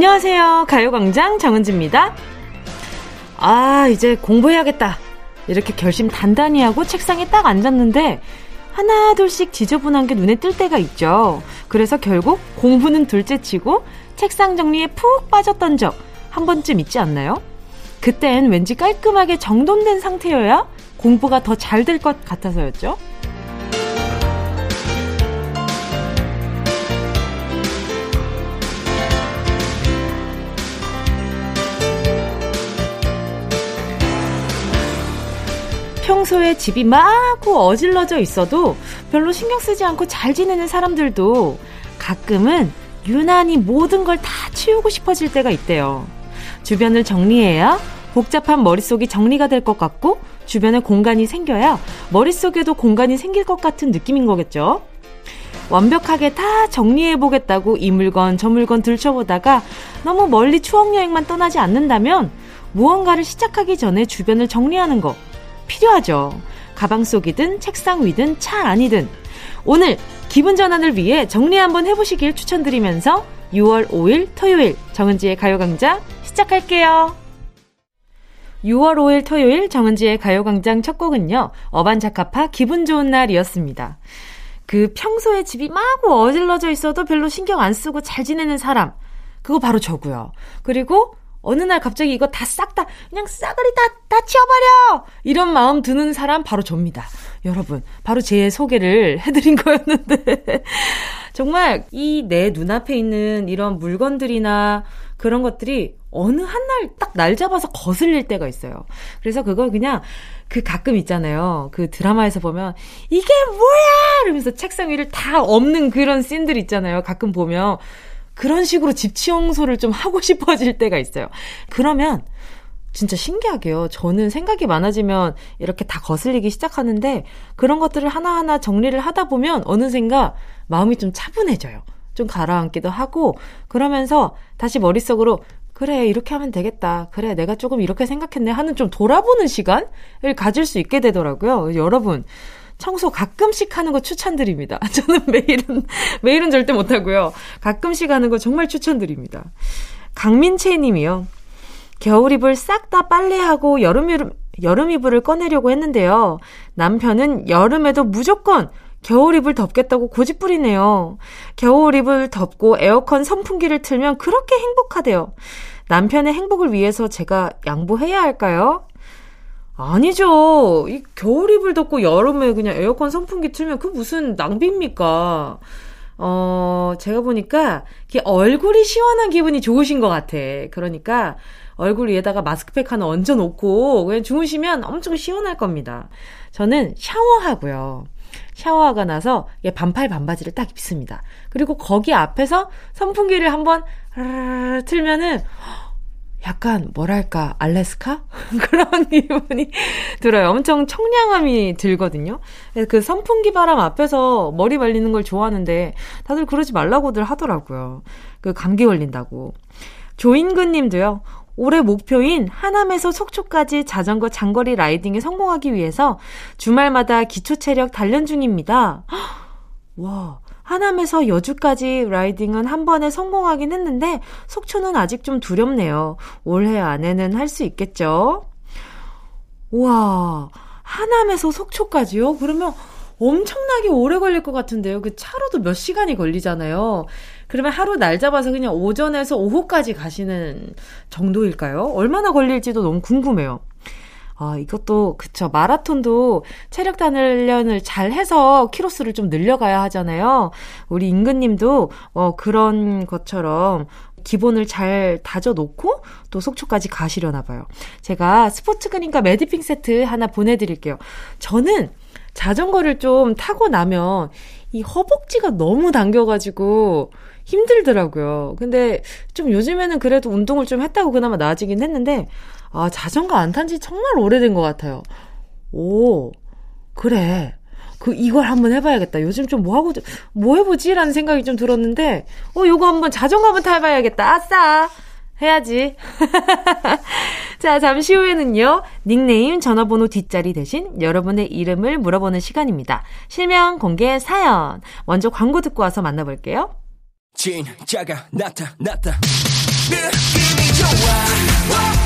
안녕하세요. 가요광장 정은지입니다. 아, 이제 공부해야겠다. 이렇게 결심 단단히 하고 책상에 딱 앉았는데, 하나 둘씩 지저분한 게 눈에 뜰 때가 있죠. 그래서 결국 공부는 둘째 치고 책상 정리에 푹 빠졌던 적 한 번쯤 있지 않나요? 그땐 왠지 깔끔하게 정돈된 상태여야 공부가 더 잘 될 것 같아서였죠. 평소에 집이 마구 어질러져 있어도 별로 신경 쓰지 않고 잘 지내는 사람들도 가끔은 유난히 모든 걸 다 치우고 싶어질 때가 있대요. 주변을 정리해야 복잡한 머릿속이 정리가 될 것 같고 주변에 공간이 생겨야 머릿속에도 공간이 생길 것 같은 느낌인 거겠죠. 완벽하게 다 정리해보겠다고 이 물건 저 물건 들춰보다가 너무 멀리 추억여행만 떠나지 않는다면 무언가를 시작하기 전에 주변을 정리하는 거 필요하죠. 가방 속이든 책상 위든 차 안이든 오늘 기분 전환을 위해 정리 한번 해보시길 추천드리면서 6월 5일 토요일 정은지의 가요광장 시작할게요. 6월 5일 토요일 정은지의 가요광장 첫 곡은요. 어반자카파 기분 좋은 날이었습니다. 그 평소에 집이 마구 어질러져 있어도 별로 신경 안 쓰고 잘 지내는 사람. 그거 바로 저고요. 그리고 어느 날 갑자기 이거 다싹다 그냥 싸그리 다, 다 치워버려! 이런 마음 드는 사람 바로 접니다. 여러분, 바로 제 소개를 해드린 거였는데. 정말 이 내 눈앞에 있는 이런 물건들이나 그런 것들이 어느 한 날 딱 날 잡아서 거슬릴 때가 있어요. 그래서 그걸 그냥 그 가끔 있잖아요. 그 드라마에서 보면 이게 뭐야! 이러면서 책상 위를 다 없는 그런 씬들 있잖아요. 가끔 보면 그런 식으로 집 청소를 좀 하고 싶어질 때가 있어요. 그러면 진짜 신기하게요. 저는 생각이 많아지면 이렇게 다 거슬리기 시작하는데 그런 것들을 하나하나 정리를 하다 보면 어느샌가 마음이 좀 차분해져요. 좀 가라앉기도 하고 그러면서 다시 머릿속으로 그래 이렇게 하면 되겠다. 그래 내가 조금 이렇게 생각했네 하는 좀 돌아보는 시간을 가질 수 있게 되더라고요. 여러분 청소 가끔씩 하는 거 추천드립니다. 저는 매일은, 매일은 절대 못하고요. 가끔씩 하는 거 정말 추천드립니다. 강민채 님이요. 겨울 이불 싹 다 빨래하고 여름, 여름, 여름 이불을 꺼내려고 했는데요. 남편은 여름에도 무조건 겨울 이불 덮겠다고 고집부리네요. 겨울 이불 덮고 에어컨 선풍기를 틀면 그렇게 행복하대요. 남편의 행복을 위해서 제가 양보해야 할까요? 아니죠. 이 겨울 이불 덮고 여름에 그냥 에어컨 선풍기 틀면 그 무슨 낭비입니까? 어, 제가 보니까 얼굴이 시원한 기분이 좋으신 것 같아. 그러니까 얼굴 위에다가 마스크팩 하나 얹어놓고 그냥 주무시면 엄청 시원할 겁니다. 저는 샤워하고요. 샤워하고 나서 반팔 반바지를 딱 입습니다. 그리고 거기 앞에서 선풍기를 한번 틀면은 약간 뭐랄까 알래스카 그런 기분이 들어요. 엄청 청량함이 들거든요. 그 선풍기 바람 앞에서 머리 말리는 걸 좋아하는데 다들 그러지 말라고들 하더라고요. 그 감기 걸린다고. 조인근 님도요. 올해 목표인 하남에서 속초까지 자전거 장거리 라이딩에 성공하기 위해서 주말마다 기초 체력 단련 중입니다. 와, 하남에서 여주까지 라이딩은 한 번에 성공하긴 했는데 속초는 아직 좀 두렵네요. 올해 안에는 할 수 있겠죠? 와, 하남에서 속초까지요? 그러면 엄청나게 오래 걸릴 것 같은데요. 그 차로도 몇 시간이 걸리잖아요. 그러면 하루 날 잡아서 그냥 오전에서 오후까지 가시는 정도일까요? 얼마나 걸릴지도 너무 궁금해요. 아, 이것도, 그쵸. 마라톤도 체력 단련을 잘 해서 키로수를 좀 늘려가야 하잖아요. 우리 임근님도, 어, 그런 것처럼 기본을 잘 다져놓고 또 속초까지 가시려나 봐요. 제가 스포츠 그림과 매디핑 세트 하나 보내드릴게요. 저는 자전거를 좀 타고 나면 이 허벅지가 너무 당겨가지고 힘들더라고요. 근데 좀 요즘에는 그래도 운동을 좀 했다고 그나마 나아지긴 했는데, 아, 자전거 안 탄 지 정말 오래된 것 같아요. 오, 그래. 그, 이걸 한번 해봐야겠다. 요즘 좀 뭐 하고, 뭐 해보지? 라는 생각이 좀 들었는데, 어, 요거 한번 자전거 한번 타봐야겠다. 아싸! 해야지. 자, 잠시 후에는요, 닉네임, 전화번호 뒷자리 대신 여러분의 이름을 물어보는 시간입니다. 실명 공개 사연. 먼저 광고 듣고 와서 만나볼게요. 진짜가 나타났다 느낌이 좋아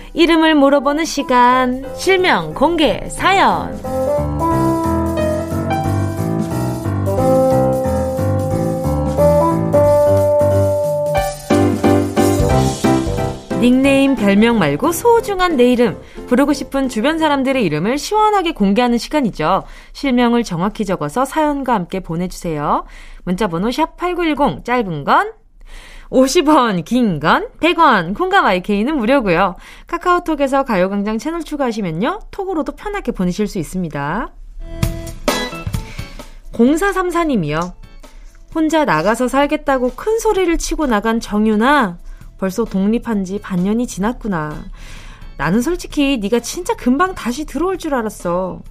이름을 물어보는 시간, 실명 공개 사연. 닉네임, 별명 말고 소중한 내 이름, 부르고 싶은 주변 사람들의 이름을 시원하게 공개하는 시간이죠. 실명을 정확히 적어서 사연과 함께 보내주세요. 문자번호 샵 8910, 짧은 건 50원, 긴 건 100원, 콩감 IK는 무료고요. 카카오톡에서 가요광장 채널 추가하시면요. 톡으로도 편하게 보내실 수 있습니다. 0434님이요. 혼자 나가서 살겠다고 큰 소리를 치고 나간 정유나 벌써 독립한 지 반년이 지났구나. 나는 솔직히 네가 진짜 금방 다시 들어올 줄 알았어.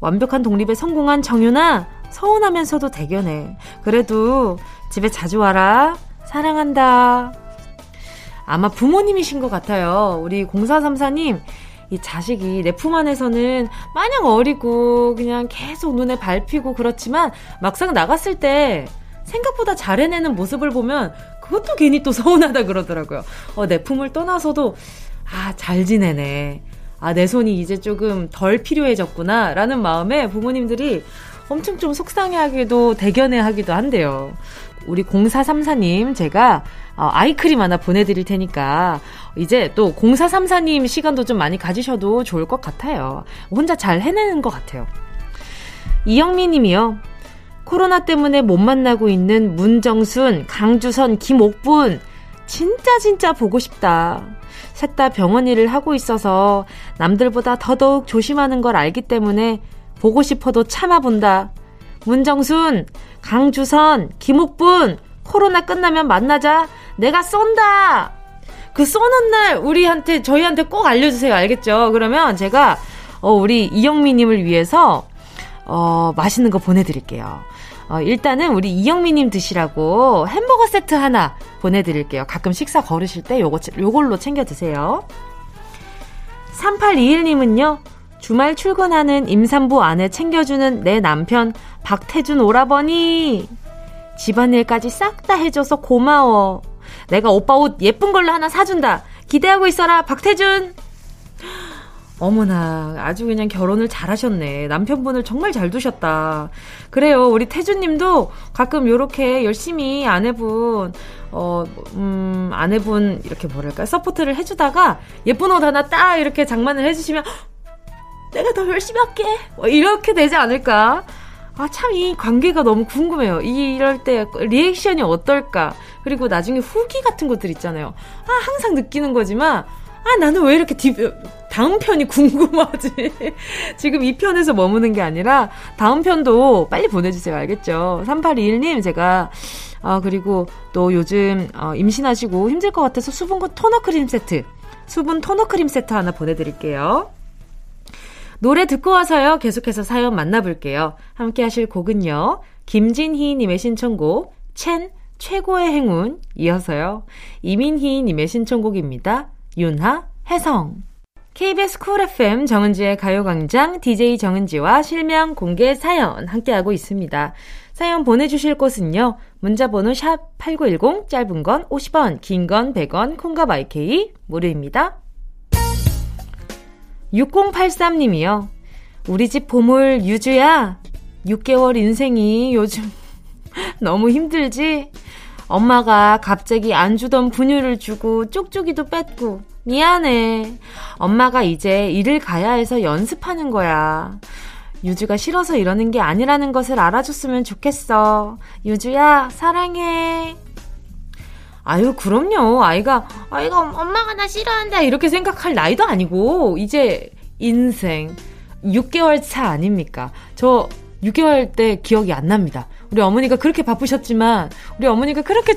완벽한 독립에 성공한 정유나 서운하면서도 대견해. 그래도 집에 자주 와라. 사랑한다. 아마 부모님이신 것 같아요. 우리 0434님, 이 자식이 내 품 안에서는 마냥 어리고 그냥 계속 눈에 밟히고 그렇지만 막상 나갔을 때 생각보다 잘 해내는 모습을 보면 그것도 괜히 또 서운하다 그러더라고요. 어, 내 품을 떠나서도, 아, 잘 지내네. 아, 내 손이 이제 조금 덜 필요해졌구나. 라는 마음에 부모님들이 엄청 좀 속상해 하기도, 대견해 하기도 한대요. 우리 0434님, 제가 어, 아이크림 하나 보내드릴 테니까, 이제 또 0434님 시간도 좀 많이 가지셔도 좋을 것 같아요. 혼자 잘 해내는 것 같아요. 이영미 님이요. 코로나 때문에 못 만나고 있는 문정순, 강주선, 김옥분. 진짜 진짜 보고 싶다. 셋 다 병원 일을 하고 있어서 남들보다 더더욱 조심하는 걸 알기 때문에 보고 싶어도 참아본다. 문정순, 강주선, 김옥분, 코로나 끝나면 만나자. 내가 쏜다! 그 쏘는 날 우리한테, 저희한테 꼭 알려주세요. 알겠죠? 그러면 제가, 어, 우리 이영미님을 위해서, 어, 맛있는 거 보내드릴게요. 어, 일단은 우리 이영미님 드시라고 햄버거 세트 하나 보내드릴게요. 가끔 식사 거르실 때 요거, 요걸로 챙겨 드세요. 3821님은요, 주말 출근하는 임산부 아내 챙겨주는 내 남편 박태준 오라버니. 집안일까지 싹 다 해줘서 고마워. 내가 오빠 옷 예쁜 걸로 하나 사준다. 기대하고 있어라, 박태준! 어머나, 아주 그냥 결혼을 잘하셨네. 남편분을 정말 잘 두셨다. 그래요, 우리 태주님도 가끔 요렇게 열심히 아내분, 어, 음, 아내분, 이렇게 뭐랄까, support를 해주다가 예쁜 옷 하나 딱 이렇게 장만을 해주시면, 내가 더 열심히 할게! 뭐 이렇게 되지 않을까? 아, 참, 이 관계가 너무 궁금해요. 이럴 때 reaction이 어떨까? 그리고 나중에 후기 같은 것들 있잖아요. 아, 항상 느끼는 거지만, 아, 나는 왜 이렇게 디, 다음 편이 궁금하지? 지금 이 편에서 머무는 게 아니라 다음 편도 빨리 보내주세요. 알겠죠? 3821님, 제가, 아, 그리고 또 요즘, 어, 임신하시고 힘들 것 같아서 수분과 토너 크림 세트, 수분 토너 크림 세트 하나 보내드릴게요. 노래 듣고 와서요. 계속해서 사연 만나볼게요. 함께 하실 곡은요. 김진희님의 신청곡, 첸 최고의 행운 이어서요. 이민희님의 신청곡입니다. 윤하, 혜성. KBS 쿨 FM 정은지의 가요광장 DJ 정은지와 실명 공개 사연 함께하고 있습니다. 사연 보내주실 곳은요. 문자번호 샵 8910 짧은 건 50원 긴 건 100원 콩과 마이케이 무료입니다. 6083님이요. 우리 집 보물 유주야. 6개월 인생이 요즘 너무 힘들지? 엄마가 갑자기 안 주던 분유를 주고 쪽쪽이도 뺐고 미안해. 엄마가 이제 일을 가야 해서 연습하는 거야. 유주가 싫어서 이러는 게 아니라는 것을 알아줬으면 좋겠어. 유주야, 사랑해. 아유, 그럼요. 아이가, 아이가 엄마가 나 싫어한다. 이렇게 생각할 나이도 아니고, 이제 인생 6개월 차 아닙니까? 저 6개월 때 기억이 안 납니다. 우리 어머니가 그렇게 바쁘셨지만, 우리 어머니가 그렇게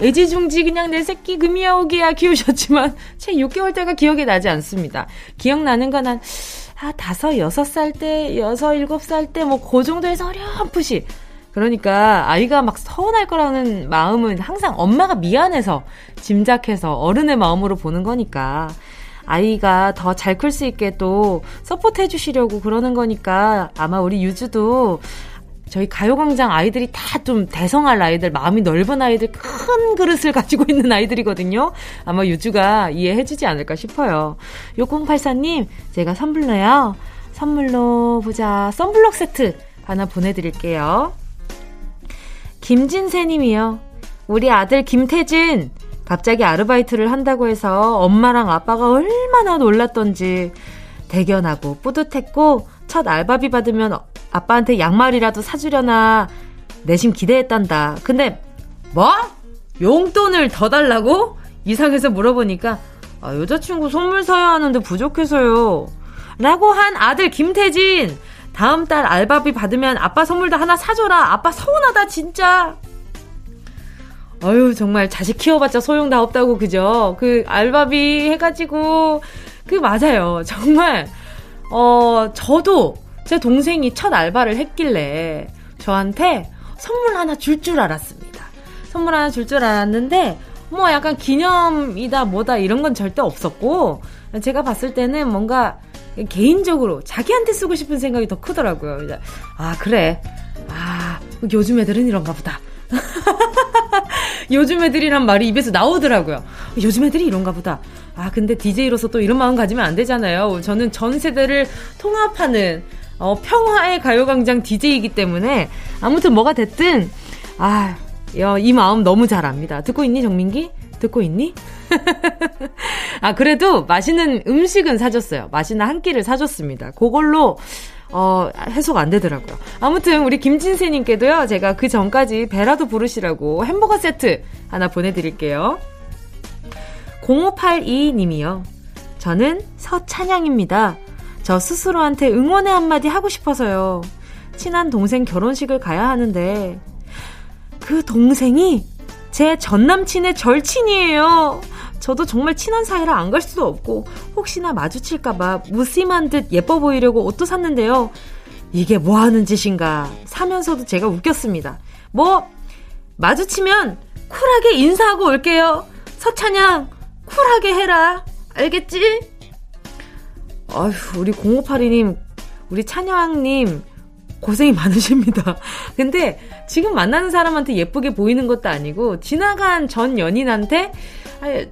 애지중지 그냥 내 새끼 금이야 오기야 키우셨지만, 제 6개월 때가 기억이 나지 않습니다. 기억나는 건 한, 아, 다섯, 여섯 살 때, 여섯, 일곱 살 때, 뭐, 그 정도에서 어렴풋이. 그러니까 아이가 막 서운할 거라는 마음은 항상 엄마가 미안해서 짐작해서 어른의 마음으로 보는 거니까 아이가 더 잘 클 수 있게 또 서포트 해주시려고 그러는 거니까 아마 우리 유주도 저희 가요광장 아이들이 다 좀 대성할 아이들, 마음이 넓은 아이들, 큰 그릇을 가지고 있는 아이들이거든요. 아마 유주가 이해해주지 않을까 싶어요. 6084님, 제가 선물로요. 선물로 보자. 썬블럭 세트 하나 보내드릴게요. 김진세 님이요. 우리 아들 김태진, 갑자기 아르바이트를 한다고 해서 엄마랑 아빠가 얼마나 놀랐던지 대견하고 뿌듯했고 첫 알바비 받으면 아빠한테 양말이라도 사주려나 내심 기대했단다. 근데 뭐? 용돈을 더 달라고? 이상해서 물어보니까 아, 여자친구 선물 사야 하는데 부족해서요. 라고 한 아들 김태진. 다음 달 알바비 받으면 아빠 선물도 하나 사줘라. 아빠 서운하다, 진짜. 어유 정말 자식 키워봤자 소용 다 없다고, 그죠? 그 알바비 해가지고, 그 맞아요. 정말, 어, 저도 제 동생이 첫 알바를 했길래 저한테 선물 하나 줄줄 알았습니다. 선물 하나 줄줄 알았는데, 뭐 약간 기념이다 뭐다 이런 건 절대 없었고, 제가 봤을 때는 뭔가 개인적으로 자기한테 쓰고 싶은 생각이 더 크더라고요. 아 그래, 아 요즘 애들은 이런가 보다. 요즘 애들이란 말이 입에서 나오더라고요. 요즘 애들이 이런가 보다. 아 근데 DJ로서 또 이런 마음 가지면 안 되잖아요. 저는 전 세대를 통합하는 어, 평화의 가요광장 DJ이기 때문에 아무튼 뭐가 됐든 아, 이 마음 너무 잘 압니다. 듣고 있니 정민기? 듣고 있니? 아, 그래도 맛있는 음식은 사줬어요. 맛있는 한 끼를 사줬습니다. 그걸로, 어, 해소가 안 되더라고요. 아무튼, 우리 김진세님께도요, 제가 그 전까지 배라도 부르시라고 햄버거 세트 하나 보내드릴게요. 0582님이요. 저는 서찬양입니다. 저 스스로한테 응원의 한마디 하고 싶어서요. 친한 동생 결혼식을 가야 하는데, 그 동생이 제 전남친의 절친이에요. 저도 정말 친한 사이라 안 갈 수도 없고 혹시나 마주칠까봐 무심한 듯 예뻐 보이려고 옷도 샀는데요. 이게 뭐 하는 짓인가 사면서도 제가 웃겼습니다. 뭐 마주치면 쿨하게 인사하고 올게요. 서찬양 쿨하게 해라. 알겠지? 아휴 우리 0582님 우리 찬양님 고생이 많으십니다. 근데 지금 만나는 사람한테 예쁘게 보이는 것도 아니고 지나간 전 연인한테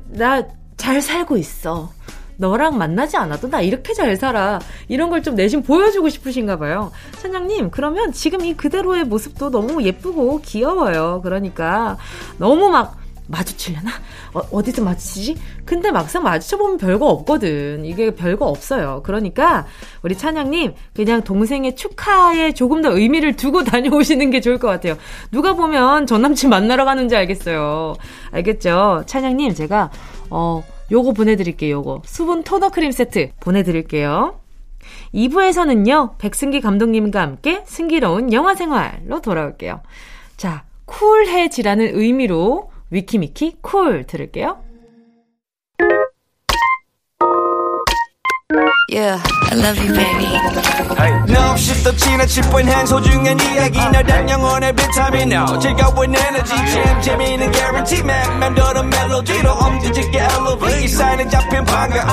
나 잘 살고 있어. 너랑 만나지 않아도 나 이렇게 잘 살아. 이런 걸 좀 내심 보여주고 싶으신가 봐요. 찬양님, 그러면 지금 이 그대로의 모습도 너무 예쁘고 귀여워요. 그러니까 너무 막 마주치려나? 어, 디서 마주치지? 근데 막상 마주쳐보면 별거 없거든. 이게 별거 없어요. 그러니까 우리 찬양님 그냥 동생의 축하에 조금 더 의미를 두고 다녀오시는 게 좋을 것 같아요. 누가 보면 전 남친 만나러 가는지 알겠어요. 알겠죠? 찬양님 제가 어 요거 보내드릴게요. 요거 수분 토너 크림 세트 보내드릴게요. 2부에서는요, 백승기 감독님과 함께 승기로운 영화 생활로 돌아올게요. 자, 쿨해지라는 의미로 위키미키 쿨 들을게요. Yeah, I love you, baby. Hey. No, shift the china chip when hands hold you and 이야기 너란 영혼의 비타민 O 즐거운 에너지 잼 재미있는 guarantee man 맴도는 멜로디로 엄지짓게 elevate 이 사인은 잡힌 반가움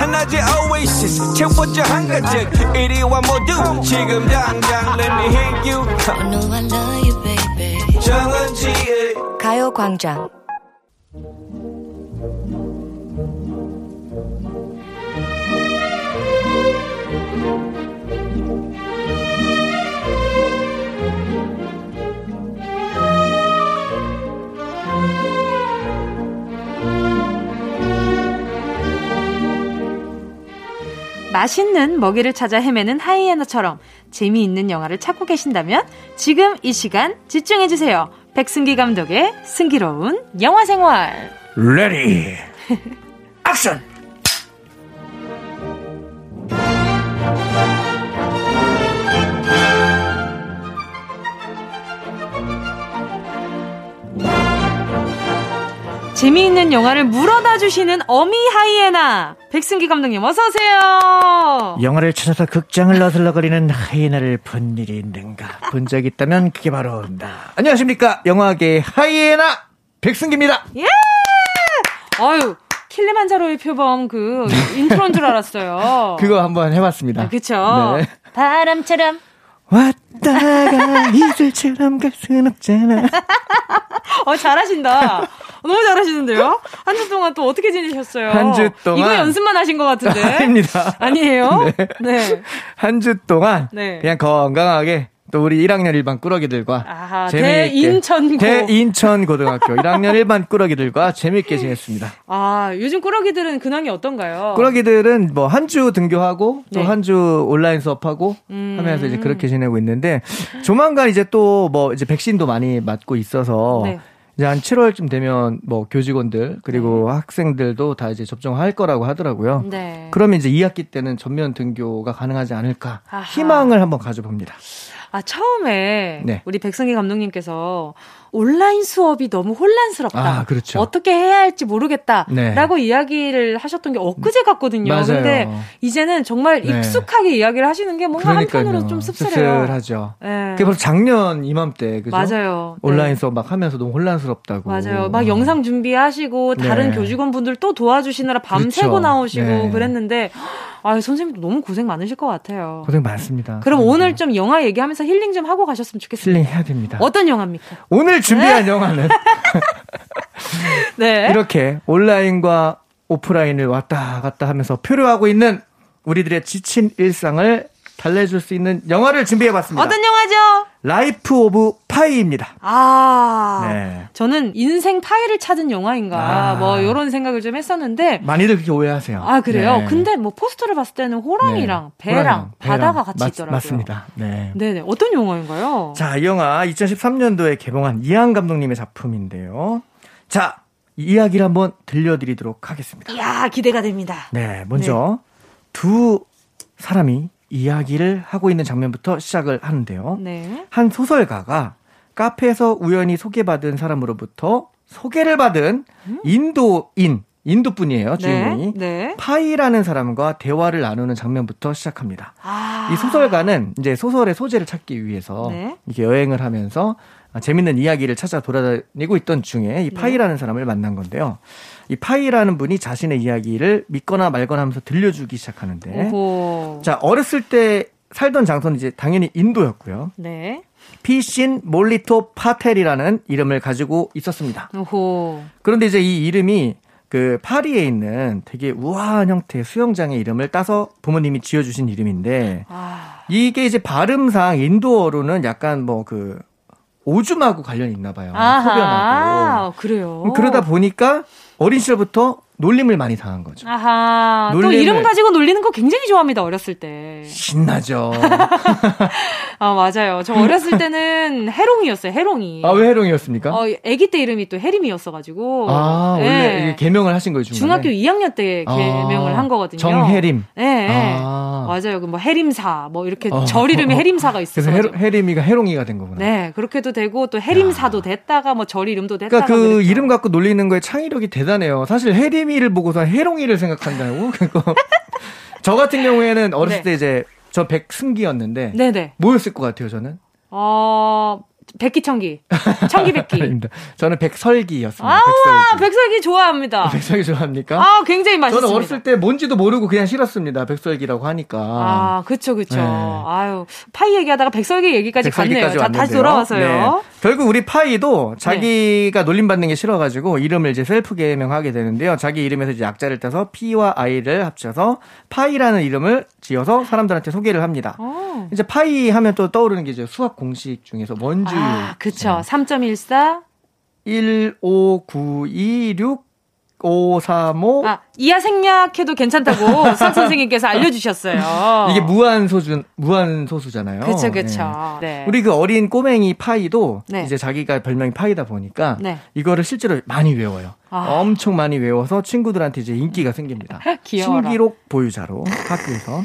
하나의 oasis 채워져 한가득 이리와 모두 지금 당장 let me hit you I know I love you, baby. 정은지의 가요광장 맛있는 먹이를 찾아 헤매는 하이에나처럼 재미있는 영화를 찾고 계신다면 지금 이 시간 집중해주세요. 백승기 감독의 승기로운 영화 생활. ready 액션 재미있는 영화를 물어다 주시는 어미 하이에나 백승기 감독님 어서 오세요. 영화를 찾아서 극장을 어슬렁거리는 하이에나를 본 일이 있는가 본 적 있다면 그게 바로 나 안녕하십니까 영화계 하이에나 백승기입니다 예! 아유 킬리만자로의 표범 그 인트로인 줄 알았어요. 그거 한번 해봤습니다 아, 그쵸? 네. 바람처럼 왔다가 이슬처럼 갈 순 없잖아 어 잘하신다. 너무 잘하시는데요? 한 주 동안 또 어떻게 지내셨어요? 한 주 동안? 이거 연습만 하신 것 같은데. 아닙니다. 아니에요? 네. 네. 한 주 동안 네. 그냥 건강하게 또 우리 1학년 일반 꾸러기들과 아하, 재미있게 대인천고. 대인천 고등학교 1학년 일반 꾸러기들과 재미있게 지냈습니다. 아, 요즘 꾸러기들은 근황이 어떤가요? 꾸러기들은 뭐 한 주 등교하고 또 네. 한주 온라인 수업하고 음. 하면서 이제 그렇게 지내고 있는데 조만간 이제 또 뭐 이제 백신도 많이 맞고 있어서 네. 이제 한 7월쯤 되면 뭐 교직원들 그리고 학생들도 다 이제 접종할 거라고 하더라고요. 네. 그러면 이제 2학기 때는 전면 등교가 가능하지 않을까 아하. 희망을 한번 가져봅니다. 아, 처음에 네. 우리 백승기 감독님께서 온라인 수업이 너무 혼란스럽다. 아, 그렇죠. 어떻게 해야 할지 모르겠다. 네. 라고 이야기를 하셨던 게 엊그제 같거든요. 맞아요. 근데 이제는 정말 네. 익숙하게 이야기를 하시는 게 뭔가 한편으로 좀 씁쓸해요. 씁쓸하죠. 네. 그게 바로 작년 이맘때 그죠? 맞아요. 온라인 네. 수업 막 하면서 너무 혼란스럽다고. 맞아요. 막 영상 준비하시고 다른 네. 교직원분들 또 도와주시느라 밤새고 그렇죠. 나오시고 네. 그랬는데 아 선생님도 너무 고생 많으실 것 같아요. 고생 많습니다. 그럼 네. 오늘 좀 영화 얘기하면서 힐링 좀 하고 가셨으면 좋겠습니다. 힐링 해야 됩니다. 어떤 영화입니까? 오늘 준비한 영화는 네. 이렇게 온라인과 오프라인을 왔다 갔다 하면서 표류하고 있는 우리들의 지친 일상을 달래줄 수 있는 영화를 준비해봤습니다. 어떤 영화죠? 라이프 오브 파이입니다. 아, 네. 저는 인생 파이를 찾은 영화인가 아. 뭐 이런 생각을 좀 했었는데 많이들 그렇게 오해하세요. 아 그래요? 네. 근데 뭐 포스터를 봤을 때는 호랑이랑 네. 배랑 호랑이랑, 바다가 배랑. 같이 맞- 있더라고요. 맞습니다. 네. 네네 어떤 영화인가요? 자, 이 영화 2013년도에 개봉한 이한 감독님의 작품인데요. 자, 이 이야기를 한번 들려드리도록 하겠습니다. 이야 기대가 됩니다. 네, 먼저 두 사람이 이야기를 하고 있는 장면부터 시작을 하는데요. 네. 한 소설가가 카페에서 우연히 소개받은 사람으로부터 소개를 받은 인도인, 인도분이에요, 주인공이. 네. 네. 파이라는 사람과 대화를 나누는 장면부터 시작합니다. 아. 이 소설가는 이제 소설의 소재를 찾기 위해서 네. 이렇게 여행을 하면서 아, 재밌는 이야기를 찾아 돌아다니고 있던 중에 네. 이 파이라는 사람을 만난 건데요. 이 파이라는 분이 자신의 이야기를 믿거나 말거나 하면서 들려주기 시작하는데 오호. 자, 어렸을 때 살던 장소는 이제 당연히 인도였고요. 네. 피신 몰리토 파텔이라는 이름을 가지고 있었습니다. 오호. 그런데 이제 이 이름이 그 파리에 있는 되게 우아한 형태의 수영장의 이름을 따서 부모님이 지어주신 이름인데 아. 이게 이제 발음상 인도어로는 약간 뭐 그 오줌하고 관련이 있나 봐요. 아하. 소변하고. 그래요. 그러다 보니까 어린 시절부터 놀림을 많이 당한 거죠. 아하. 또 이름 가지고 놀리는 거 굉장히 좋아합니다, 어렸을 때. 신나죠. 아, 맞아요. 저 어렸을 때는 해롱이었어요, 해롱이. 아, 왜 해롱이었습니까? 어, 아기 때 이름이 또 해림이었어가지고. 아, 원래 네. 이게 개명을 하신 거예요, 중간에? 중학교 2학년 때 아, 개명을 한 거거든요. 정혜림. 네. 네. 아. 맞아요. 그 뭐 해림사, 뭐 이렇게 어. 절 이름이 해림사가 그래서 있어서. 해로, 해림이가 해롱이가 된 거구나. 네, 그렇게도 되고 또 해림사도 됐다가 뭐 절 이름도 됐다가. 그러니까 그 그랬죠. 이름 갖고 놀리는 거에 창의력이 대단해요. 사실 해림 이를 보고서 해롱이를 생각한다고. 그거. 저 같은 경우에는 어렸을 네. 때 이제 저 백승기였는데 네네. 뭐였을 것 같아요, 저는? 어, 백기청기. 청기백기. 아닙니다. 저는 백설기였습니다. 아, 백설기. 백설기 좋아합니다. 백설기 좋아합니까? 아, 굉장히 맛있습니다. 저는 어렸을 때 뭔지도 모르고 그냥 싫었습니다. 백설기라고 하니까. 아, 그쵸, 그쵸. 네. 아유, 파이 얘기하다가 백설기 얘기까지 갔네요. 자, 다시. 돌아와서요. 네. 결국 우리 파이도 자기가 놀림받는 게 싫어가지고 이름을 이제 셀프 개명하게 되는데요. 자기 이름에서 이제 약자를 따서 P와 I를 합쳐서 파이라는 이름을 지어서 사람들한테 소개를 합니다. 어. 이제 파이 하면 또 떠오르는 게 이제 수학 공식 중에서 원주율. 아, 그쵸. 3.14. 1, 5, 9, 2, 6, 6535 아, 이하 생략해도 괜찮다고 선 선생님께서 알려주셨어요. 이게 무한 소주 무한 소수잖아요. 그쵸, 네. 그쵸. 네. 우리 그 어린 꼬맹이 파이도 네. 이제 자기가 별명이 파이다 보니까 네. 이거를 실제로 많이 외워요. 아. 엄청 많이 외워서 친구들한테 이제 인기가 생깁니다. 귀여워라. 신기록 보유자로 학교에서.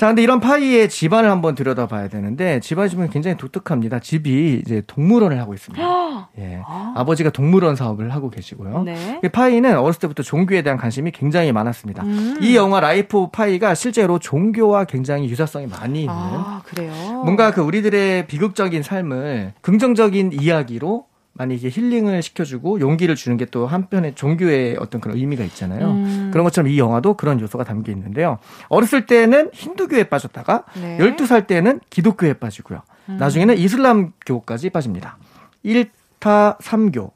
자, 근데 이런 파이의 집안을 한번 들여다봐야 되는데 집안이 좀 굉장히 독특합니다. 집이 이제 동물원을 하고 있습니다. 예. 아 버지가 동물원 사업을 하고 계시고요. 네. 이 파이는 어렸을 때부터 종교에 대한 관심이 굉장히 많았습니다. 음. 이 영화 라이프 오브 파이가 실제로 종교와 굉장히 유사성이 많이 있는 아, 그래요? 뭔가 그 우리들의 비극적인 삶을 긍정적인 이야기로 많이 이게 힐링을 시켜주고 용기를 주는 게 또 한편의 종교의 어떤 그런 의미가 있잖아요. 음. 그런 것처럼 이 영화도 그런 요소가 담겨 있는데요. 어렸을 때는 힌두교에 빠졌다가 네. 12살 때는 기독교에 빠지고요. 나중에는 이슬람교까지 빠집니다. 1타 3교.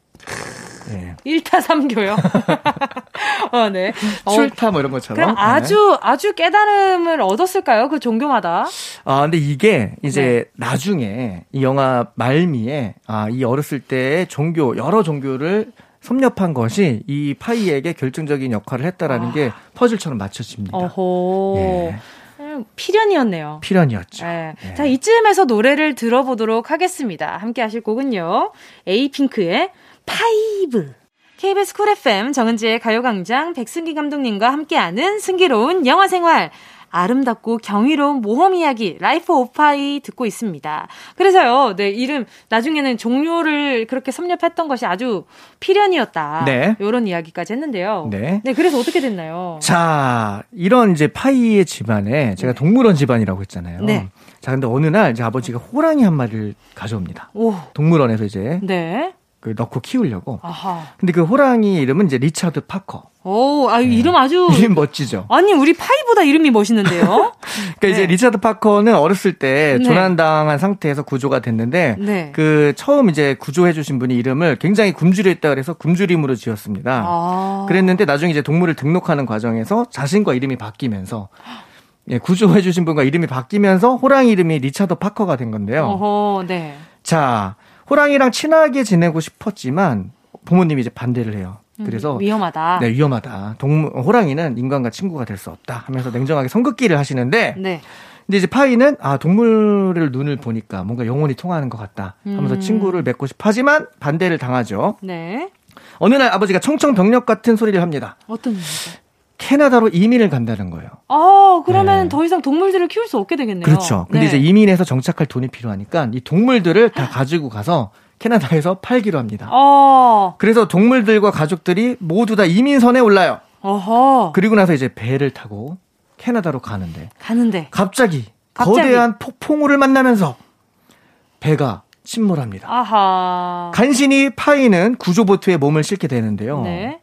네. 1타 3교요. 어, 네. 어, 출타 뭐 이런 것처럼. 그럼 네. 아주, 아주 깨달음을 얻었을까요? 그 종교마다? 아, 근데 이게 이제 네. 나중에 이 영화 말미에 아, 이 어렸을 때의 종교, 여러 종교를 섭렵한 것이 이 파이에게 결정적인 역할을 했다라는 게 퍼즐처럼 맞춰집니다. 아. 어호. 예. 음, 필연이었네요. 필연이었죠. 네. 예. 자, 이쯤에서 노래를 들어보도록 하겠습니다. 함께 하실 곡은요. 에이핑크의 파이브. KBS 쿨 FM 정은지의 가요광장 백승기 감독님과 함께하는 승기로운 영화 생활. 아름답고 경이로운 모험 이야기 라이프 오브 파이 듣고 있습니다. 그래서요, 네 이름 나중에는 종교를 그렇게 섭렵했던 것이 아주 필연이었다. 네. 이런 이야기까지 했는데요. 네. 그래서 어떻게 됐나요? 자, 이런 이제 파이의 집안에 제가 동물원 집안이라고 했잖아요. 네. 자, 근데 어느 날 이제 아버지가 호랑이 한 마리를 가져옵니다. 오, 동물원에서 이제 네, 그 넣고 키우려고. 아하. 근데 그 호랑이 이름은 이제 리차드 파커. 오, 아 이름 아주 이름 멋지죠? 아니 우리 파이보다 이름이 멋있는데요. 그러니까 이제 네. 리차드 파커는 어렸을 때 네. 조난당한 상태에서 구조가 됐는데 네. 그 처음 이제 구조해 주신 분이 이름을 굉장히 굶주렸다 그래서 굶주림으로 지었습니다. 아. 그랬는데 나중에 이제 동물을 등록하는 과정에서 자신과 이름이 바뀌면서 예, 구조해 주신 분과 이름이 바뀌면서 호랑이 이름이 리차드 파커가 된 건데요. 어허, 네. 자, 호랑이랑 친하게 지내고 싶었지만 부모님이 이제 반대를 해요. 그래서 음, 위험하다. 네, 위험하다. 동물 호랑이는 인간과 친구가 될 수 없다 하면서 냉정하게 선긋기를 하시는데 네. 근데 이제 파이는 아 동물을 눈을 보니까 뭔가 영혼이 통하는 것 같다 하면서 음. 친구를 맺고 싶어 하지만 반대를 당하죠. 네. 어느 날 아버지가 청청병력 같은 소리를 합니다. 어떤 일이죠? 캐나다로 이민을 간다는 거예요. 아, 그러면 네. 더 이상 동물들을 키울 수 없게 되겠네요. 그렇죠. 근데 네. 이제 이민해서 정착할 돈이 필요하니까 이 동물들을 다 가지고 가서 캐나다에서 팔기로 합니다. 어, 그래서 동물들과 가족들이 모두 다 이민선에 올라요. 어허. 그리고 나서 이제 배를 타고 캐나다로 가는데 가는데. 갑자기, 갑자기. 거대한 폭풍우를 만나면서 배가 침몰합니다. 아하. 간신히 파이는 구조보트에 몸을 싣게 되는데요. 네.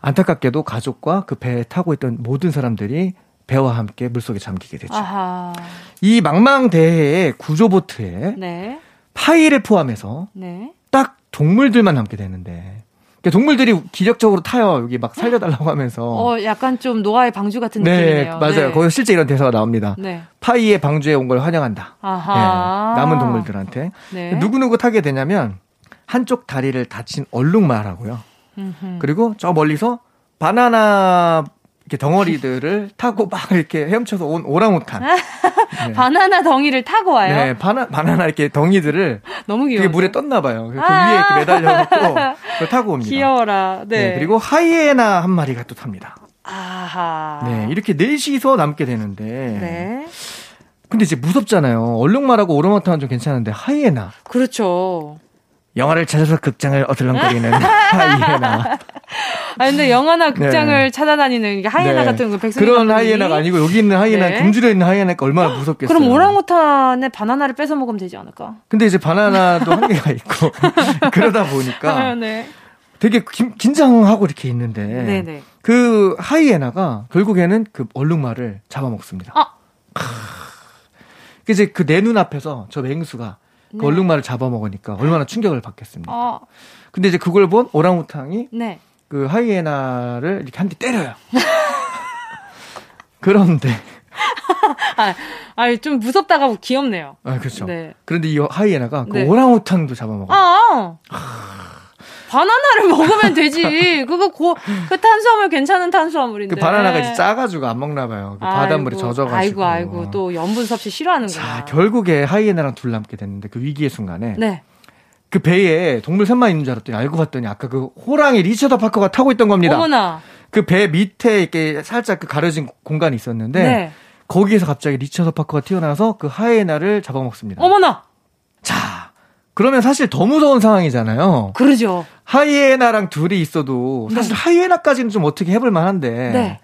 안타깝게도 가족과 그 배에 타고 있던 모든 사람들이 배와 함께 물속에 잠기게 되죠. 아하. 이 망망대해의 구조보트에 네. 파이를 포함해서 네. 딱 동물들만 남게 되는데 그러니까 동물들이 기적적으로 타요. 여기 막 살려달라고 하면서. 어, 약간 좀 노아의 방주 같은 네, 느낌이네요. 맞아요. 네. 거기서 실제 이런 대사가 나옵니다. 네. 파이의 방주에 온 걸 환영한다. 아하. 네, 남은 동물들한테. 네. 누구누구 타게 되냐면 한쪽 다리를 다친 얼룩말하고요. 음흠. 그리고 저 멀리서 바나나 이렇게 덩어리들을 타고 막 이렇게 헤엄쳐서 온 오랑우탄. 네. 바나나 덩이를 타고 와요. 네, 바나, 바나나 이렇게 덩이들을 너무 그게 귀여워. 물에 떴나 봐요. 그 아. 위에 이렇게 매달려놓고 그걸 타고 옵니다. 귀여워라. 네. 네, 그리고 하이에나 한 마리가 또 탑니다. 아하. 네, 이렇게 넷이서 남게 되는데. 네. 근데 이제 무섭잖아요. 얼룩말하고 오랑우탄은 좀 괜찮은데 하이에나. 그렇죠. 영화를 찾아서 극장을 어슬렁거리는 하이에나. 아 근데 영화나 극장을 네. 찾아다니는 이게 하이에나 네. 같은 그 백승 그런 하이에나가 아니고 여기 있는 하이에나 네. 굶주려 있는 하이에나가 얼마나 무섭겠어요. 그럼 오랑우탄의 바나나를 뺏어 먹으면 되지 않을까? 근데 이제 바나나도 한계가 있고 그러다 보니까 아, 네. 되게 긴, 긴장하고 이렇게 있는데 네네. 그 하이에나가 결국에는 그 얼룩말을 잡아먹습니다. 아. 그 이제 그 내 눈앞에서 저 맹수가 그 네. 얼룩말을 잡아먹으니까 얼마나 충격을 받겠습니까. 아, 근데 이제 그걸 본 오랑우탕이 네. 그 하이에나를 이렇게 한 대 때려요. 그런데 아, 아, 좀 무섭다가 귀엽네요. 아 그렇죠. 네. 그런데 이 하이에나가 그 네. 오랑우탕도 잡아먹어요. 아, 바나나를 먹으면 되지. 그거 고, 그 탄수화물 괜찮은 탄수화물인데. 그 바나나가 이제 짜가지고 안 먹나 봐요. 그 바닷물에 젖어가지고. 아이고, 아이고. 또 염분 섭취 싫어하는구나. 자, 결국에 하이에나랑 둘 남게 됐는데 그 위기의 순간에 네. 그 배에 동물 셋만 있는 줄 알았더니 알고 봤더니 아까 그 호랑이 리처드 파커가 타고 있던 겁니다. 어머나. 그 배 밑에 이렇게 살짝 그 가려진 공간이 있었는데 네. 거기에서 갑자기 리처드 파커가 튀어나와서 그 하이에나를 잡아먹습니다. 어머나. 자, 그러면 사실 더 무서운 상황이잖아요. 그러죠. 하이에나랑 둘이 있어도 사실 하이에나까지는 좀 어떻게 해볼 만한데 네.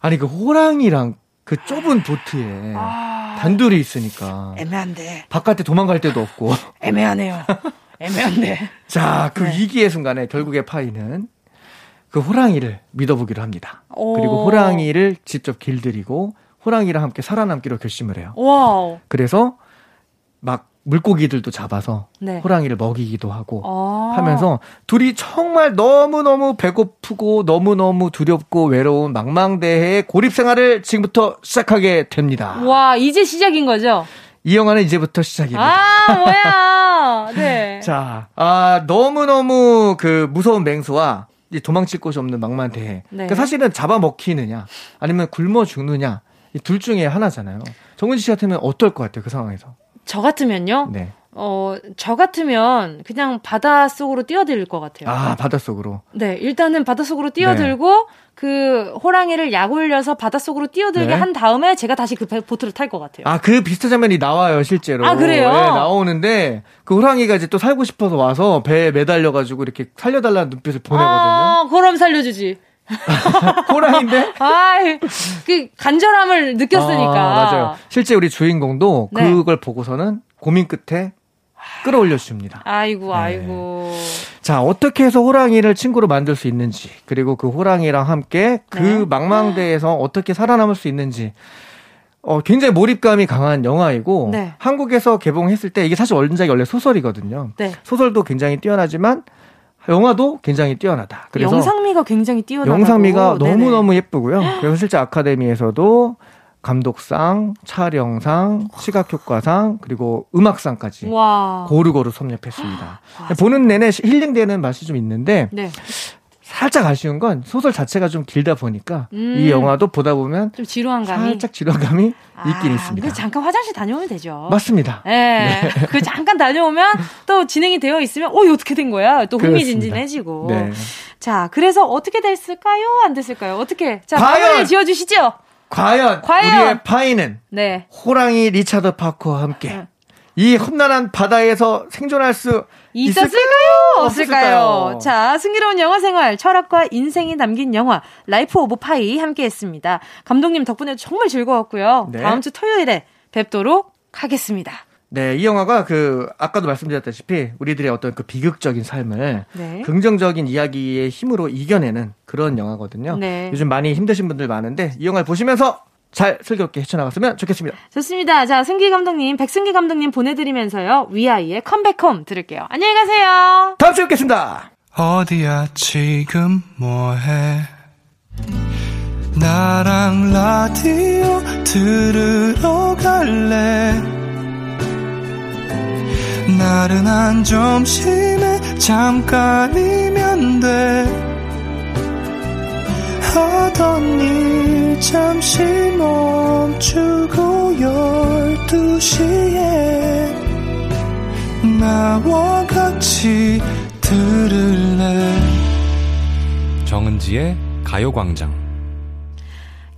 아니 그 호랑이랑 그 좁은 보트에 아. 단둘이 있으니까 애매한데. 바깥에 도망갈 데도 없고 애매하네요. 애매한데. 자, 그 네. 위기의 순간에 결국에 파이는 그 호랑이를 믿어보기로 합니다. 오. 그리고 호랑이를 직접 길들이고 호랑이랑 함께 살아남기로 결심을 해요. 와우. 그래서 막 물고기들도 잡아서 네. 호랑이를 먹이기도 하고 아. 하면서 둘이 정말 너무너무 배고프고 너무너무 두렵고 외로운 망망대해의 고립 생활을 지금부터 시작하게 됩니다. 와, 이제 시작인 거죠? 이 영화는 이제부터 시작입니다. 아, 뭐야. 네. 자, 아, 너무너무 그 무서운 맹수와 도망칠 곳이 없는 망망대해. 네. 그러니까 사실은 잡아먹히느냐, 아니면 굶어 죽느냐, 이 둘 중에 하나잖아요. 정은지 씨 같으면 어떨 것 같아요, 그 상황에서? 저 같으면요? 네. 어, 저 같으면 그냥 바닷속으로 뛰어들 것 같아요. 아, 바닷속으로. 네, 일단은 바닷속으로 뛰어들고 그 호랑이를 약 올려서 바닷속으로 뛰어들게 네. 한 다음에 제가 다시 그 배- 보트를 탈 것 같아요. 아, 그 비슷한 장면이 나와요, 실제로. 아, 그래요? 예, 나오는데, 그 호랑이가 이제 또 살고 싶어서 와서 배에 매달려 가지고 이렇게 살려달라는 눈빛을 보내거든요. 아, 그럼 살려주지. 호랑이인데? 아, 그 간절함을 느꼈으니까. 아, 맞아요. 실제 우리 주인공도 네. 그걸 보고서는 고민 끝에 끌어올려 줍니다. 아이고, 네. 아이고. 자, 어떻게 해서 호랑이를 친구로 만들 수 있는지, 그리고 그 호랑이랑 함께 그 네. 망망대에서 어떻게 살아남을 수 있는지, 어, 굉장히 몰입감이 강한 영화이고, 네. 한국에서 개봉했을 때 이게 사실 원작이 원래 소설이거든요. 네. 소설도 굉장히 뛰어나지만, 영화도 굉장히 뛰어나다. 그래서 영상미가 굉장히 뛰어나고 영상미가 너무 너무 예쁘고요. 그래서 실제 아카데미에서도 감독상, 촬영상, 시각효과상, 그리고 음악상까지 와. 고루고루 섭렵했습니다. 보는 내내 힐링되는 맛이 좀 있는데 네. 살짝 아쉬운 건 소설 자체가 좀 길다 보니까 음. 이 영화도 보다 보면 좀 지루한 감이. 살짝 지루감이 있긴 아, 있습니다. 그 잠깐 화장실 다녀오면 되죠. 맞습니다. 예. 그 잠깐 다녀오면 또 진행이 되어 있으면 어, 어떻게 된 거야? 또 흥미진진해지고. 네. 자, 그래서 어떻게 됐을까요? 안 됐을까요? 어떻게? 자, 과연! 마무리를 지어 주시죠. 과연, 과연! 우리의 파이는 네. 호랑이 리차드 파커와 함께 네. 이 험난한 바다에서 생존할 수 있었을까요? 없을까요? 자, 슬기로운 영화 생활, 철학과 인생이 담긴 영화, 라이프 오브 파이 함께 했습니다. 감독님 덕분에 정말 즐거웠고요. 네. 다음 주 토요일에 뵙도록 하겠습니다. 네, 이 영화가 그 아까도 말씀드렸다시피 우리들의 어떤 그 비극적인 삶을 네. 긍정적인 이야기의 힘으로 이겨내는 그런 영화거든요. 네. 요즘 많이 힘드신 분들 많은데 이 영화를 보시면서 잘 슬기롭게 헤쳐나갔으면 좋겠습니다. 좋습니다. 자, 승기 감독님, 백승기 감독님 보내드리면서요. 위아이의 컴백홈 들을게요. 안녕히 가세요. 다음 주에 뵙겠습니다. 어디야 지금 뭐해 나랑 라디오 들으러 갈래 나른한 점심에 잠깐이면 돼 하던 일 잠시 멈추고 열두 시에 나와 같이 들을래 정은지의 가요광장.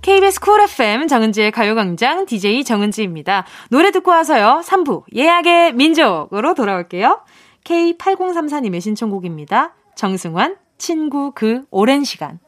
KBS 쿨 FM 정은지의 가요광장 DJ 정은지입니다. 노래 듣고 와서요. 3부 예약의 민족으로 돌아올게요. K8034님의 신청곡입니다. 정승환 친구 그 오랜 시간.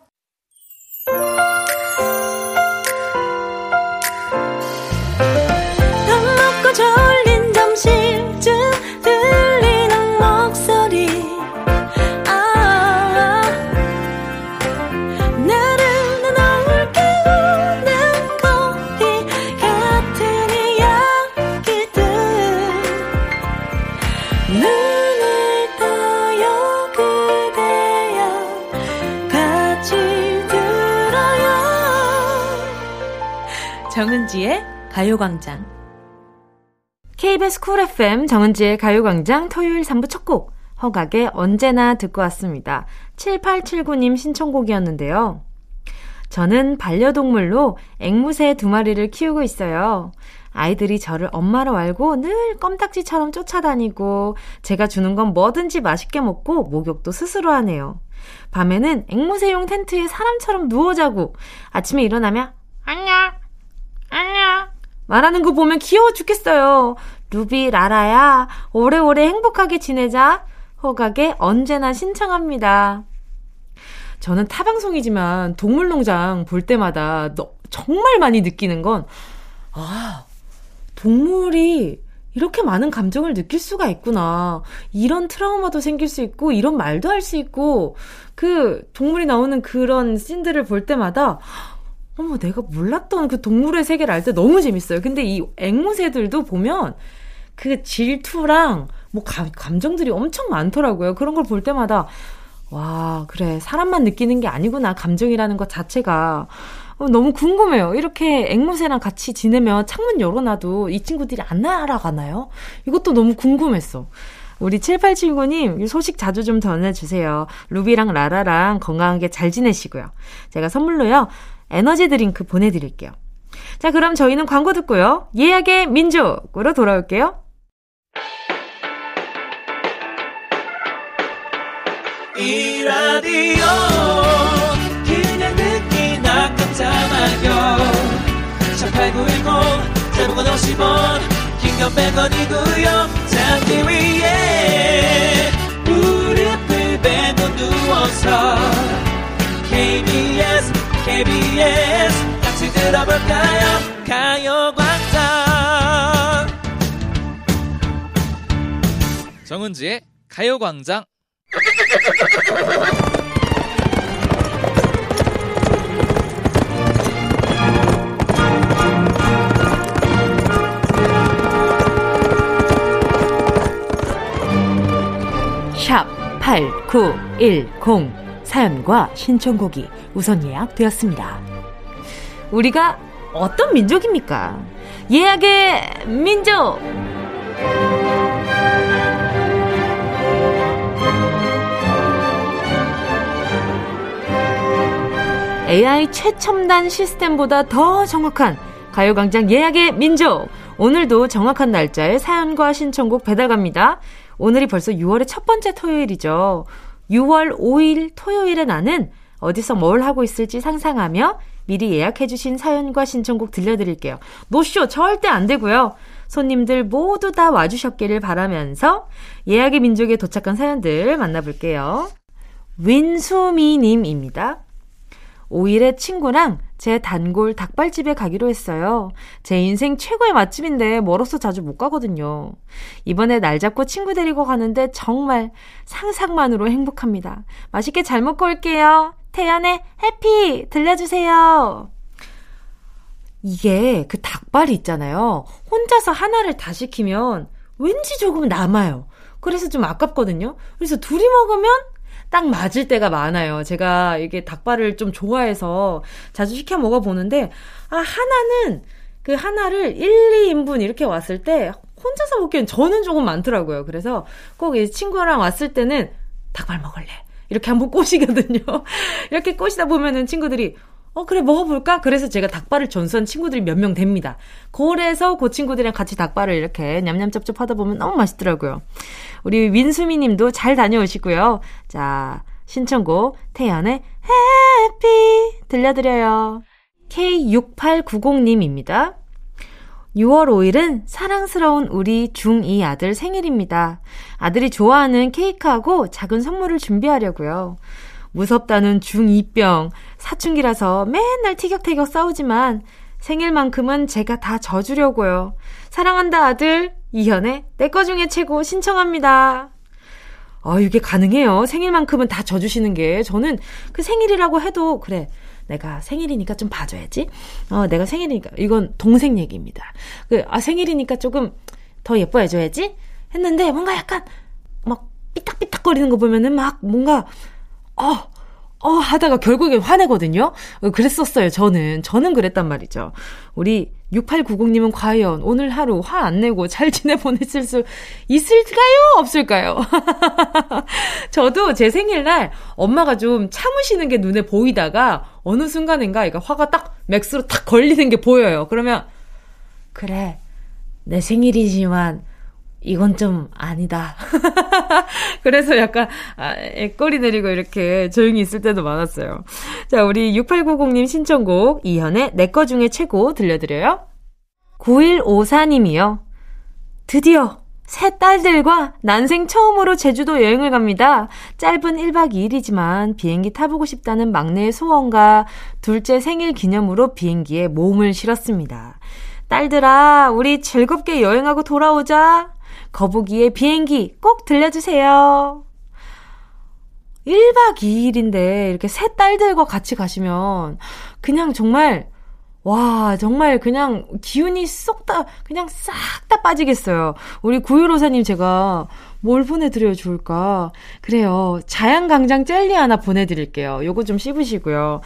정은지의 가요광장 KBS 쿨 FM 정은지의 가요광장 토요일 3부 첫 곡 허각의 언제나 듣고 왔습니다. 7879님 신청곡이었는데요. 저는 반려동물로 앵무새 두 마리를 키우고 있어요. 아이들이 저를 엄마로 알고 늘 껌딱지처럼 쫓아다니고 제가 주는 건 뭐든지 맛있게 먹고 목욕도 스스로 하네요. 밤에는 앵무새용 텐트에 사람처럼 누워 자고 아침에 일어나면 안녕 안녕 말하는 거 보면 귀여워 죽겠어요. 루비 라라야 오래오래 행복하게 지내자. 허각에 언제나 신청합니다. 저는 타방송이지만 동물농장 볼 때마다 너, 정말 많이 느끼는 건, 아, 동물이 이렇게 많은 감정을 느낄 수가 있구나. 이런 트라우마도 생길 수 있고, 이런 말도 할 수 있고, 그 동물이 나오는 그런 씬들을 볼 때마다, 어머, 내가 몰랐던 그 동물의 세계를 알 때 너무 재밌어요. 근데 이 앵무새들도 보면 그 질투랑 뭐 감, 감정들이 엄청 많더라고요. 그런 걸 볼 때마다, 와, 그래. 사람만 느끼는 게 아니구나. 감정이라는 것 자체가. 어, 너무 궁금해요. 이렇게 앵무새랑 같이 지내면 창문 열어놔도 이 친구들이 안 날아가나요? 이것도 너무 궁금했어. 우리 7879님, 소식 자주 좀 전해주세요. 루비랑 라라랑 건강하게 잘 지내시고요. 제가 선물로요, 에너지 드링크 보내드릴게요. 자, 그럼 저희는 광고 듣고요. 예약의 민족으로 돌아올게요. 이 라디오 그냥 듣기나 깜짝마요 18910 대목원 50원 긴건 100원이고요 잠기 위에 무릎을 베고 누워서 KBS. 같이 들어볼까요? 가요광장. 정은지의 가요광장. 샵 8910 사연과 신청곡이 우선 예약되었습니다. 우리가 어떤 민족입니까? 예약의 민족! AI 최첨단 시스템보다 더 정확한 가요광장 예약의 민족! 오늘도 정확한 날짜에 사연과 신청곡 배달 갑니다. 오늘이 벌써 6월의 첫 번째 토요일이죠. 6월 5일 토요일에 나는 어디서 뭘 하고 있을지 상상하며 미리 예약해주신 사연과 신청곡 들려드릴게요. 노쇼 절대 안 되고요. 손님들 모두 다 와주셨기를 바라면서 예약의 민족에 도착한 사연들 만나볼게요. 윈수미님입니다. 5일에 친구랑 제 단골 닭발집에 가기로 했어요. 제 인생 최고의 맛집인데 멀어서 자주 못 가거든요. 이번에 날 잡고 친구 데리고 가는데 정말 상상만으로 행복합니다. 맛있게 잘 먹고 올게요. 태연의 해피 들려주세요. 이게 그 닭발이 있잖아요. 혼자서 하나를 다 시키면 왠지 조금 남아요. 그래서 좀 아깝거든요. 그래서 둘이 먹으면 딱 맞을 때가 많아요. 제가 이게 닭발을 좀 좋아해서 자주 시켜 먹어보는데, 아, 하나는, 그 하나를 1, 2인분 이렇게 왔을 때, 혼자서 먹기엔 저는 조금 많더라고요. 그래서 꼭 이 친구랑 왔을 때는 닭발 먹을래. 이렇게 한번 꼬시거든요. 이렇게 꼬시다 보면은 친구들이, 어, 그래, 먹어볼까? 그래서 제가 닭발을 전수한 친구들이 몇 명 됩니다. 그래서 그 친구들이랑 같이 닭발을 이렇게 냠냠쩝쩝 하다 보면 너무 맛있더라고요. 우리 민수미 님도 잘 다녀오시고요. 자, 신청곡 태연의 해피 들려드려요. K6890님입니다. 6월 5일은 사랑스러운 우리 중2 아들 생일입니다. 아들이 좋아하는 케이크하고 작은 선물을 준비하려고요. 무섭다는 중2병, 사춘기라서 맨날 티격태격 싸우지만 생일만큼은 제가 다 져주려고요. 사랑한다 아들, 이현의 내 거 중에 최고 신청합니다. 아, 이게 가능해요. 생일만큼은 다 져주시는 게. 저는 그 생일이라고 해도, 그래. 내가 생일이니까 좀 봐줘야지. 어, 내가 생일이니까. 이건 동생 얘기입니다. 그, 아, 생일이니까 조금 더 예뻐해줘야지? 했는데, 뭔가 약간, 막, 삐딱삐딱거리는 거 보면은 막, 뭔가, 어, 어, 하다가 결국에 화내거든요? 어, 그랬었어요, 저는. 저는 그랬단 말이죠. 우리 6890님은 과연 오늘 하루 화 안 내고 잘 지내보냈을 수 있을까요? 없을까요? 저도 제 생일날 엄마가 좀 참으시는 게 눈에 보이다가 어느 순간인가 그러니까 화가 딱 맥스로 탁 걸리는 게 보여요. 그러면, 그래. 내 생일이지만 이건 좀 아니다. 그래서 약간 아, 애꼬리 내리고 이렇게 조용히 있을 때도 많았어요. 자, 우리 6890님 신청곡 이현의 내 거 중에 최고 들려드려요. 9154님이요. 드디어 새 딸들과 난생 처음으로 제주도 여행을 갑니다. 짧은 1박 2일이지만 비행기 타보고 싶다는 막내의 소원과 둘째 생일 기념으로 비행기에 몸을 실었습니다. 딸들아, 우리 즐겁게 여행하고 돌아오자. 거북이의 비행기 꼭 들려주세요. 1박 2일인데 이렇게 새 딸들과 같이 가시면 그냥 정말 와, 정말 그냥 기운이 쏙 다, 그냥 싹 다 빠지겠어요. 우리 구유로사님 제가 뭘 보내드려야 좋을까? 그래요. 자양강장 젤리 하나 보내드릴게요. 요거 좀 씹으시고요.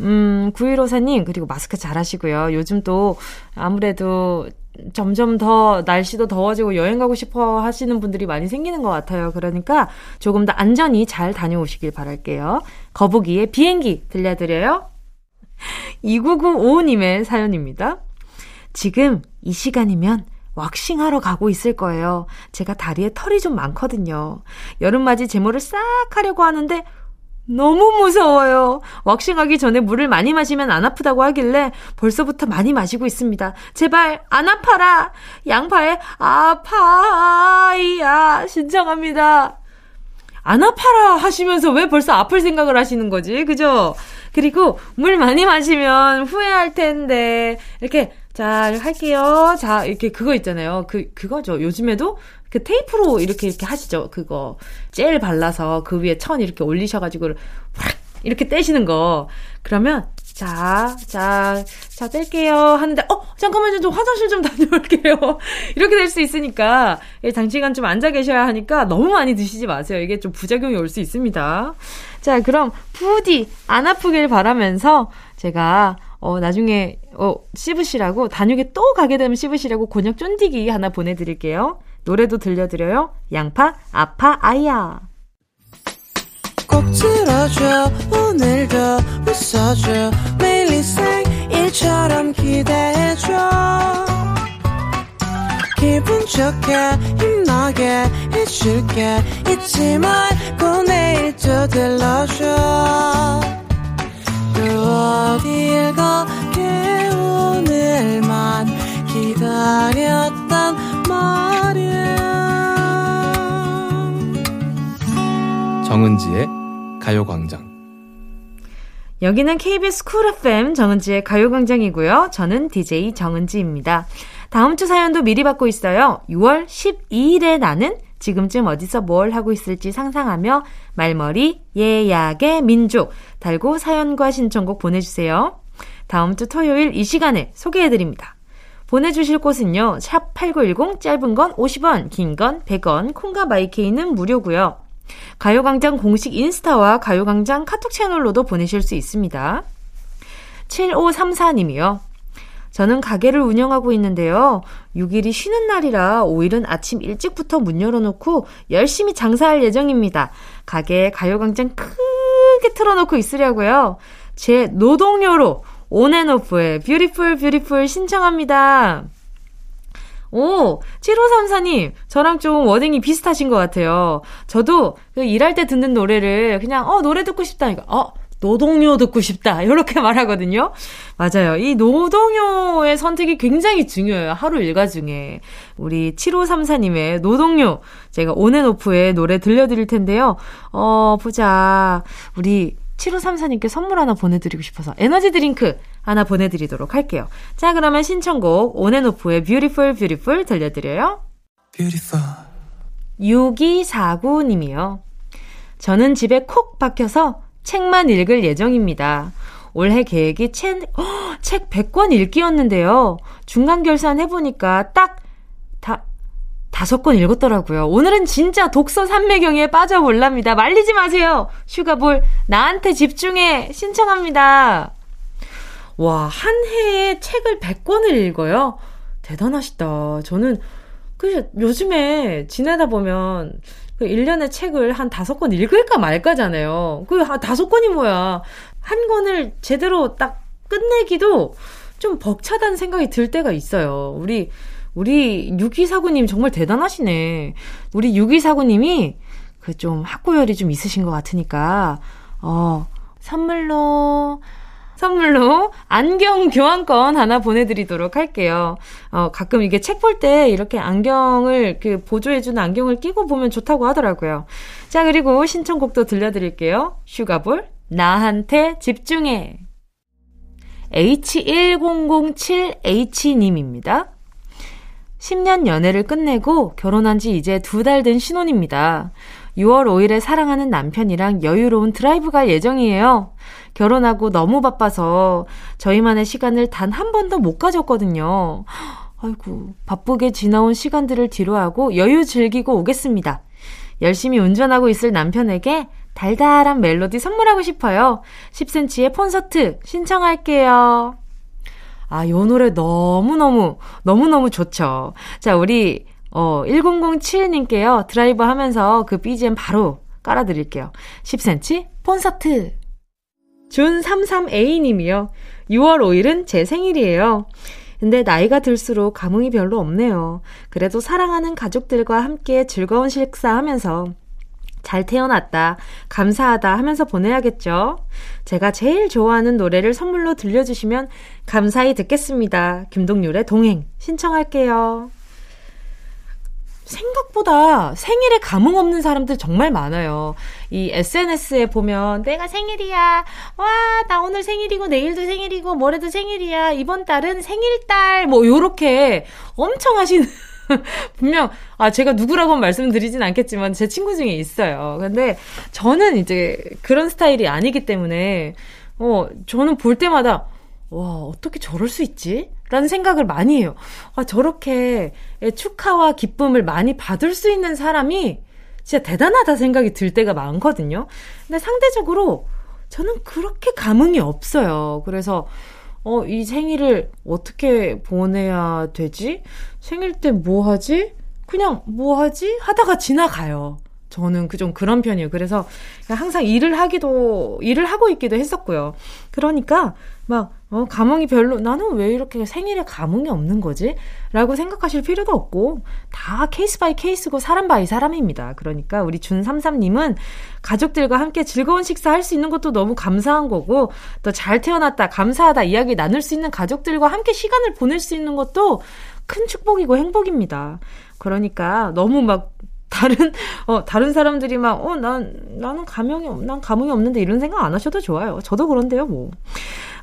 음, 구유로사님, 그리고 마스크 잘 하시고요. 요즘 또 아무래도 점점 더 날씨도 더워지고 여행 가고 싶어 하시는 분들이 많이 생기는 것 같아요. 그러니까 조금 더 안전히 잘 다녀오시길 바랄게요. 거북이의 비행기 들려드려요. 2995님의 사연입니다. 지금 이 시간이면 왁싱하러 가고 있을 거예요. 제가 다리에 털이 좀 많거든요. 여름맞이 제모를 싹 하려고 하는데 너무 무서워요. 왁싱하기 전에 물을 많이 마시면 안 아프다고 하길래 벌써부터 많이 마시고 있습니다. 제발 안 아파라. 양파에 아파야 신청합니다. 안 아파라 하시면서 왜 벌써 아플 생각을 하시는 거지? 그죠? 그리고 물 많이 마시면 후회할 텐데 이렇게 자 할게요. 자 이렇게 그거 있잖아요. 그 그거죠. 요즘에도 그 테이프로 이렇게 이렇게 하시죠. 그거 젤 발라서 그 위에 천 이렇게 올리셔가지고 확 이렇게 떼시는 거. 그러면 자, 자, 자, 뗄게요. 하는데, 어, 잠깐만요. 좀 화장실 좀 다녀올게요. 이렇게 될 수 있으니까, 예, 장시간 좀 앉아 계셔야 하니까 너무 많이 드시지 마세요. 이게 좀 부작용이 올 수 있습니다. 자, 그럼 부디 안 아프길 바라면서 제가, 어, 나중에, 어, 씹으시라고, 다육에 또 가게 되면 씹으시라고 곤약 쫀디기 하나 보내드릴게요. 노래도 들려드려요. 양파, 아파, 아야. 꼭 들어줘 오늘도 웃어줘 매일 일상일처럼 기대해줘 기분 좋게 힘나게 해줄게 잊지 말고 내일 또 들러줘 또 어딜 가게 오늘만 기다렸단 말이야 정은지의 가요광장. 여기는 KBS 쿨 FM 정은지의 가요광장이고요. 저는 DJ 정은지입니다. 다음 주 사연도 미리 받고 있어요. 6월 12일에 나는 지금쯤 어디서 뭘 하고 있을지 상상하며 말머리 예약의 민족 달고 사연과 신청곡 보내주세요. 다음 주 토요일 이 시간에 소개해드립니다. 보내주실 곳은요. 샵 8910 짧은 건 50원 긴 건 100원 콩과 마이케이는 무료고요. 가요광장 공식 인스타와 가요광장 카톡 채널로도 보내실 수 있습니다. 7534님이요. 저는 가게를 운영하고 있는데요. 6일이 쉬는 날이라 5일은 아침 일찍부터 문 열어놓고 열심히 장사할 예정입니다. 가게에 가요광장 크게 틀어놓고 있으려고요. 제 노동요로 온앤오프의 Beautiful Beautiful 신청합니다. 오, 7534님, 저랑 좀 wording이 비슷하신 것 같아요. 저도 그 일할 때 듣는 노래를 그냥, 어, 노래 듣고 싶다. 이거, 어, 노동요 듣고 싶다. 이렇게 말하거든요. 맞아요. 이 노동요의 선택이 굉장히 중요해요. 하루 일과 중에. 우리 7534님의 노동요. 제가 온앤오프의 노래 들려드릴 텐데요. 어, 보자. 우리 7534님께 선물 하나 보내드리고 싶어서 에너지 드링크 하나 보내드리도록 할게요. 자, 그러면 신청곡 온앤오프의 Beautiful Beautiful 들려드려요. Beautiful. 6249님이요. 저는 집에 콕 박혀서 책만 읽을 예정입니다. 올해 계획이 책, 어, 책 100권 읽기였는데요. 중간 결산 해보니까 딱, 다, 다섯 권 읽었더라고요. 오늘은 진짜 독서 산매경에 빠져볼랍니다. 말리지 마세요. 슈가볼 나한테 집중해 신청합니다. 와, 한 해에 책을 100권을 읽어요? 대단하시다. 저는 그 요즘에 지내다 보면 그 1년에 책을 한 다섯 권 읽을까 말까잖아요. 그 다섯 권이 뭐야. 한 권을 제대로 딱 끝내기도 좀 벅차다는 생각이 들 때가 있어요. 우리, 우리 6249님 정말 대단하시네. 우리 6249님이 그 좀 학구열이 좀 있으신 것 같으니까, 어, 선물로 선물로 안경 교환권 하나 보내드리도록 할게요. 어, 가끔 이게 책 볼 때 이렇게 안경을 그 보조해주는 안경을 끼고 보면 좋다고 하더라고요. 자, 그리고 신청곡도 들려드릴게요. 슈가볼, 나한테 집중해. H1007H님입니다. 10년 연애를 끝내고 결혼한 지 이제 두 달 된 신혼입니다. 6월 5일에 사랑하는 남편이랑 여유로운 드라이브 갈 예정이에요. 결혼하고 너무 바빠서 저희만의 시간을 단 한 번도 못 가졌거든요. 아이고, 바쁘게 지나온 시간들을 뒤로하고 여유 즐기고 오겠습니다. 열심히 운전하고 있을 남편에게 달달한 멜로디 선물하고 싶어요. 10cm의 콘서트 신청할게요. 아, 요 노래 너무너무, 너무너무 좋죠. 자, 우리, 어, 1007님께요. 드라이브 하면서 그 BGM 바로 깔아드릴게요. 10cm 콘서트. 준33A님이요. 6월 5일은 제 생일이에요. 근데 나이가 들수록 감흥이 별로 없네요. 그래도 사랑하는 가족들과 함께 즐거운 식사하면서 잘 태어났다, 감사하다 하면서 보내야겠죠? 제가 제일 좋아하는 노래를 선물로 들려주시면 감사히 듣겠습니다. 김동률의 동행 신청할게요. 생각보다 생일에 감흥 없는 사람들 정말 많아요. 이 SNS에 보면 내가 생일이야. 와, 나 오늘 생일이고 내일도 생일이고 모레도 생일이야. 이번 달은 생일달 뭐 요렇게 엄청 하시는 분명 아 제가 누구라고는 말씀드리진 않겠지만 제 친구 중에 있어요. 근데 저는 이제 그런 스타일이 아니기 때문에 어 저는 볼 때마다 와 어떻게 저럴 수 있지? 라는 생각을 많이 해요. 아, 저렇게 축하와 기쁨을 많이 받을 수 있는 사람이 진짜 대단하다 생각이 들 때가 많거든요. 근데 상대적으로 저는 그렇게 감흥이 없어요. 그래서, 어, 이 생일을 어떻게 보내야 되지? 생일 때 뭐 하지? 그냥 뭐 하지? 하다가 지나가요. 저는 그 좀 그런 편이에요. 그래서 항상 일을 하기도, 일을 하고 있기도 했었고요. 그러니까 막, 어, 감흥이 별로, 나는 왜 이렇게 생일에 감흥이 없는 거지? 라고 생각하실 필요도 없고, 다 case by case고 사람 by 사람입니다. 그러니까 우리 준33님은 가족들과 함께 즐거운 식사 할 수 있는 것도 너무 감사한 거고, 또 잘 태어났다, 감사하다 이야기 나눌 수 있는 가족들과 함께 시간을 보낼 수 있는 것도 큰 축복이고 행복입니다. 그러니까 너무 막 다른 어 다른 사람들이 막 어 난 나는 감흥이 난 감흥이 없는데 이런 생각 안 하셔도 좋아요. 저도 그런데요, 뭐.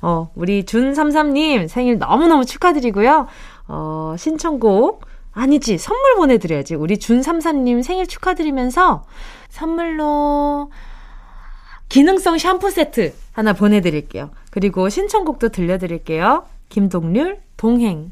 어, 우리 준33 님 생일 너무너무 축하드리고요. 어, 신청곡, 아니지, 선물 보내 드려야지. 우리 준33 님 생일 축하드리면서 선물로 기능성 샴푸 세트 하나 보내 드릴게요. 그리고 신청곡도 들려 드릴게요. 김동률, 동행.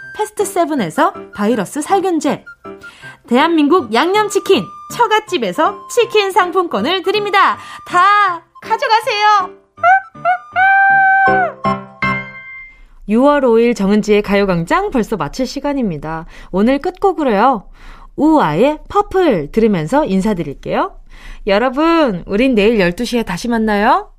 패스트 세븐에서 바이러스 살균제 대한민국 양념치킨 처갓집에서 치킨 상품권을 드립니다. 다 가져가세요. 6월 5일 정은지의 가요광장 벌써 마칠 시간입니다. 오늘 끝곡으로요. 우아의 Purple 들으면서 인사드릴게요. 여러분, 우린 내일 12시에 다시 만나요.